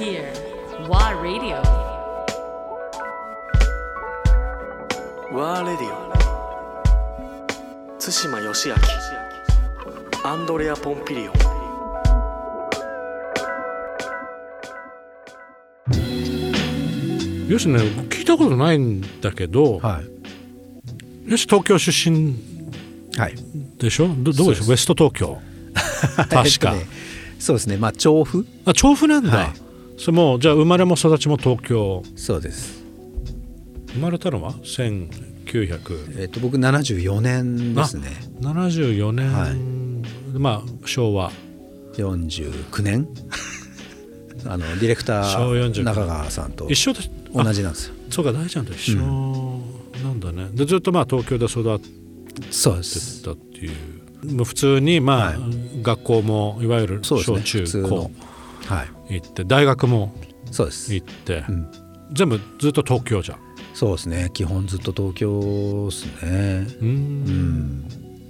here. WA Radio. ワーレディオ対馬義明アンドレア・ポンピリオンよしね聞いたことないんだけど、はい。よし東京出身はい。でしょ？どどうでしょ？うウエスト東京確か、えっとねそうですね。まあ調布？あ調布なんだ、はいそれもうじゃあ生まれも育ちも東京。そうです。生まれたのは？1974えっと僕74年ですね。年、はい。まあ昭和。49年。あのディレクタ昭和49ー中川さんと一緒で同じなんですよ。そうか大ちゃんと一緒。なんだね、でずっとまあ東京で育ってそうです。たっていう。もう普通にまあ、はい。学校もいわゆる小中高。はい行って大学もそうです。行って、うん。全部ずっと東京じゃん。そうですね。基本ずっと東京ですね。うーん。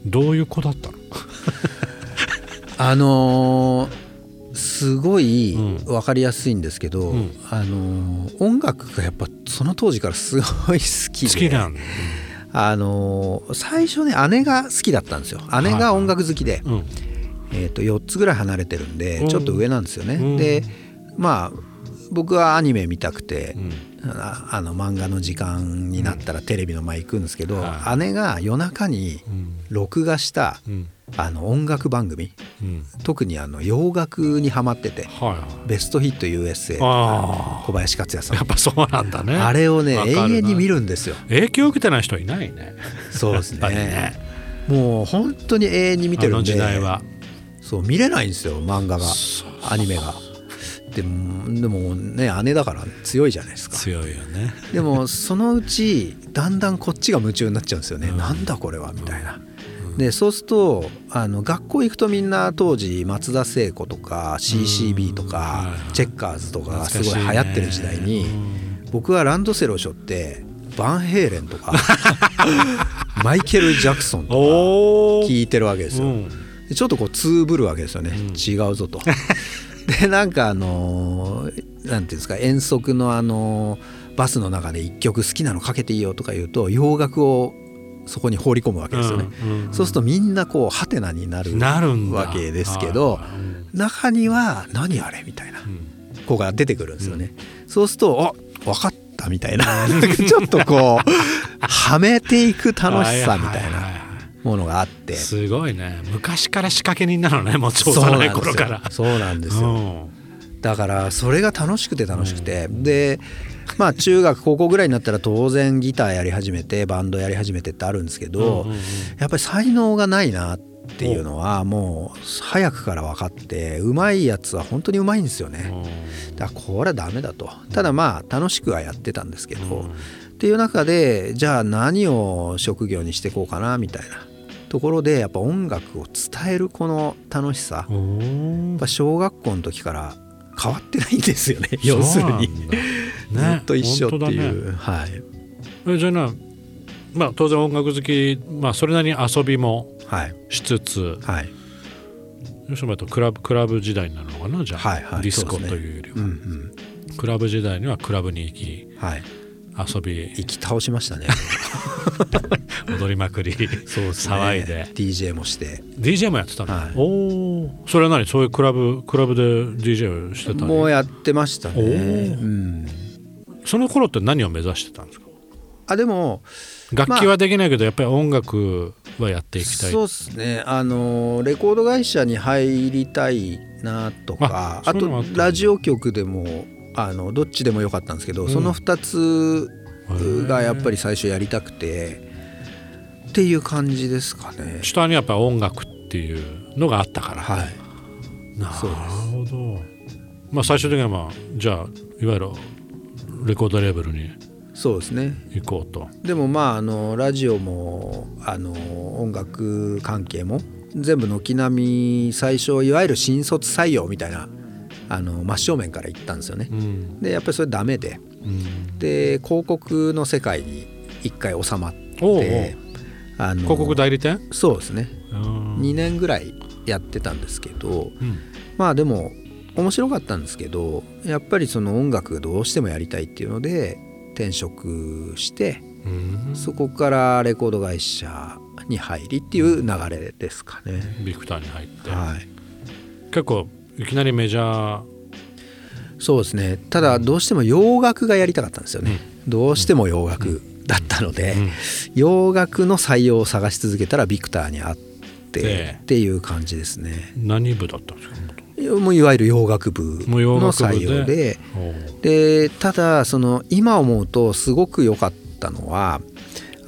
どういう子だったの？あのーすごいうん。分かりやすいんですけど、ん。あのー音楽がやっぱその当時からすごい好きで。好きなんだ、あのー最初ね姉が好きだったんですよ。姉が音楽好きで、うん、えー、と4つぐらい離れてるんで、うん。ちょっと上なんですよね、うん。でまあ僕はアニメ見たくて、うん。ああの漫画の時間になったらテレビの前行くんですけど、はい。姉が夜中にうん。録画したうん。あの音楽番組うん。特にあの洋楽にハマっててはいはい「ベストヒット USA」あ小林克也さん。あやっぱそうなんだね。あれをね永遠に見るんですよ。影響を受けてない人いないね。そうですね。ね。もう本当に永遠に見てるんで時代はそう見れないんですよ漫画が。アニメが。でもでもね姉だから強いじゃないですか。強いよね。でもそのうちだんだんこっちが夢中になっちゃうんですよね、なんだこれはみたいな。でそうするとあの学校行くとみんな当時松田聖子とか CCB とはいかはい。チェッカーズとかがすごい流行ってる時代に僕はランドセルを背負ってバンヘイレンとか マイケル・ジャクソンとか聞いてるわけですよ。うん。でちょっとこうつぶるわけですよね、違うぞと。でなんかあのーなんていうんですか遠足のあのーバスの中で一曲好きなのかけていいよとか言うと洋楽をそこに放り込むわけですよね。うんうんそうするとみんなこうハテナになるわけですけど中には何あれみたいなうん。子が出てくるんですよね。そうするとあ分かったみたいな。ちょっとこうはめていく楽しさみたいなものがあって。すごいね。昔から仕掛け人なのねもう超幼い頃から。そうなんですよ。そうなんですよ。うん。だからそれが楽しくて楽しくて、でまあ中学高校ぐらいになったら当然ギターやり始めてバンドやり始めてってあるんですけど、うんうんうん。やっぱり才能がないなっていうのはもう早くから分かってうまいやつは本当にうまいんですよね。だからこれはダメだと。ただまあ楽しくはやってたんですけど、っていう中でじゃあ何を職業にしていこうかなみたいなところでやっぱ音楽を伝えるこの楽しさ、やっぱ小学校の時から変わってないんですよね要するに、そうなんだ。ずね。っと一緒って本いう、ね。はい。えじゃあなまあ当然音楽好きまあそれなりに遊びもはい。しつつはい。吉野とクラブクラブ時代になるのかなじゃあ、はいはいディスコというよりは、うんうん。クラブ時代にはクラブに行き。はい遊び生き倒しましたね。踊りまくり。ね。騒いで。DJ もして。DJ もやってたの、はい。おおそれは何？そういうクラブクラブで DJ をしてたの？もうやってましたね、おー。うん、その頃って何を目指してたんですか？あでも楽器はできないけどやっぱり音楽はやっていきたい、そうですね。あのレコード会社に入りたいなとかあとラジオ局でもあのどっちでもよかったんですけど、ん。その2つがやっぱり最初やりたくてっていう感じですかね。下にやっぱ音楽っていうのがあったから、はい、なるほど。まあ最終的にはまあじゃあいわゆるレコードレーベルにそうですね。行こうと。でもまああのラジオもあの音楽関係も全部軒並み最初いわゆる新卒採用みたいなあの真正面から行ったんですよね。うん。でやっぱりそれダメで。うん。で広告の世界に一回収まってあの広告代理店？そうですね。うん。2年ぐらいやってたんですけどうん。まあでも面白かったんですけどやっぱりその音楽がどうしてもやりたいっていうので転職してうん。そこからレコード会社に入りっていう流れですかね。ビクターに入って、はい。結構いきなりメジャー。そうですね。ただどうしても洋楽がやりたかったんですよね、どうしても洋楽だったので、洋楽の採用を探し続けたらビクターにあってでっていう感じですね。何部だったんですか？もういわゆる洋楽部の採用で。でただその今思うとすごく良かったのは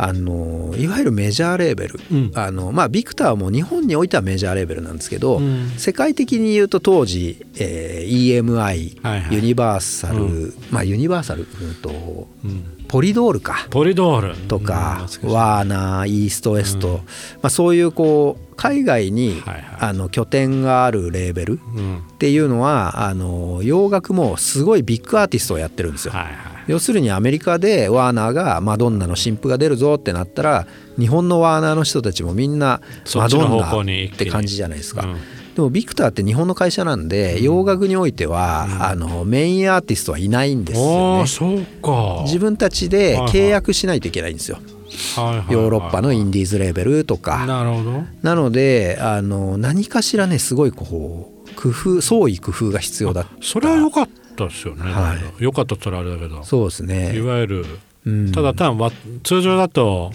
あのいわゆるメジャーレーベル、うん。あのまあ、ビクターも日本においてはメジャーレーベルなんですけど、うん。世界的に言うと当時、えー EMI、はいはい。ユニバーサル、うまあユニバーサルうんとうん。ポリドールか。ポリドール。とか、ワーナーイーストウェスト、うん。まあ、そういうこう海外に、はいはい。あの拠点があるレーベルうん。っていうのはあの洋楽もすごいビッグアーティストをやってるんですよ。はいはい要するにアメリカでワーナーがマドンナの新譜が出るぞってなったら日本のワーナーの人たちもみんなマドンナって感じじゃないですか。うん。でもビクターって日本の会社なんで洋楽においては、あのメインアーティストはいないんですよね。そうか。自分たちで契約しないといけないんですよ。はいはいはい。ヨーロッパのインディーズレーベルとか。なるほど。なのであの何かしらねすごいこう工夫創意工夫が必要だそれは良かったですよね、はい。だけど良かったったらあれだけど。そうですいね。わゆるうん。ただ単わ通常だと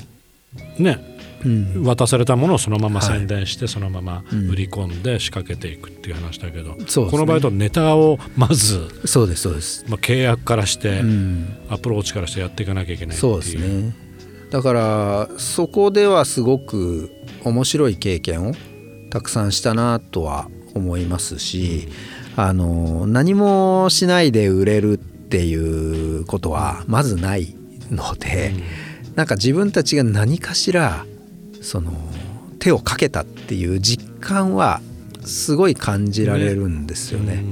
ねうん。渡されたものをそのままはい。宣伝してそのままうん。売り込んで仕掛けていくっていう話だけど、そうですね。この場合だとネタをまず、そうですそうです。まあ、契約からして、うん。アプローチからしてやっていかなきゃいけないっていそうですね。だからそこではすごく面白い経験をたくさんしたなとは思いますし、あの何もしないで売れるっていうことはまずないので、なんか自分たちが何かしらその手をかけたっていう実感はすごい感じられるんですよね。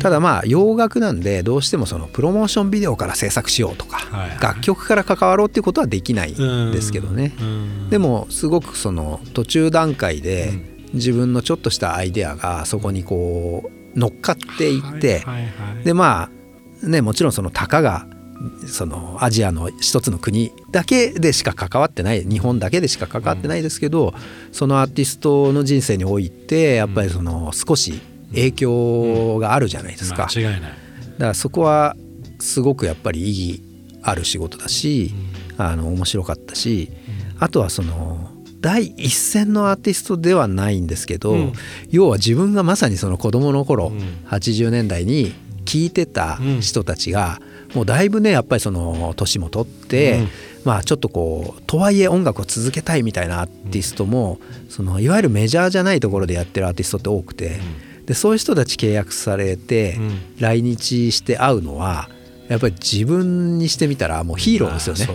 ただまあ洋楽なんでどうしてもそのプロモーションビデオから制作しようとか、はいはい。楽曲から関わろうっていうことはできないんですけどね、うん。でもすごくその途中段階でう自分のちょっとしたアイデアがそこにこう乗っかっていって、はいはいはい。でまあねもちろんそのたかがそのアジアの一つの国だけでしか関わってない日本だけでしか関わってないですけど、そのアーティストの人生においてやっぱりその少し影響があるじゃないですか。間違いない。だからそこはすごくやっぱり意義ある仕事だし、あの面白かったし、あとはその第一線のアーティストではないんですけど、うん。要は自分がまさにその子供の頃、うん。80年代に聴いてた人たちが、もうだいぶねやっぱりその年も取って、うん。まあちょっとこうとはいえ音楽を続けたいみたいなアーティストも、そのいわゆるメジャーじゃないところでやってるアーティストって多くて、でそういう人たち契約されてうん。来日して会うのはやっぱり自分にしてみたらもうヒーローですよね。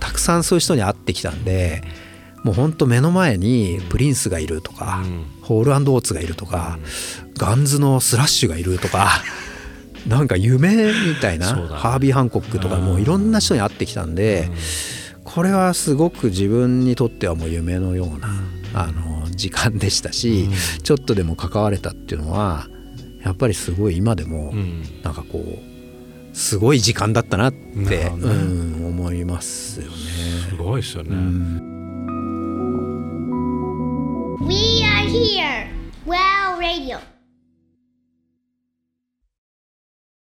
たくさんそういう人に会ってきたんでもうほんと目の前にプリンスがいるとか、うん。ホールオーツがいるとか、ガンズのスラッシュがいるとか なんか夢みたいな、ハービー・ハンコックとかもういろんな人に会ってきたんで、これはすごく自分にとってはもう夢のような、あの時間でしたし、ちょっとでも関われたっていうのはやっぱりすごい今でもうん。なんかこうすごい時間だったなって、思いますよね。すごいですよね、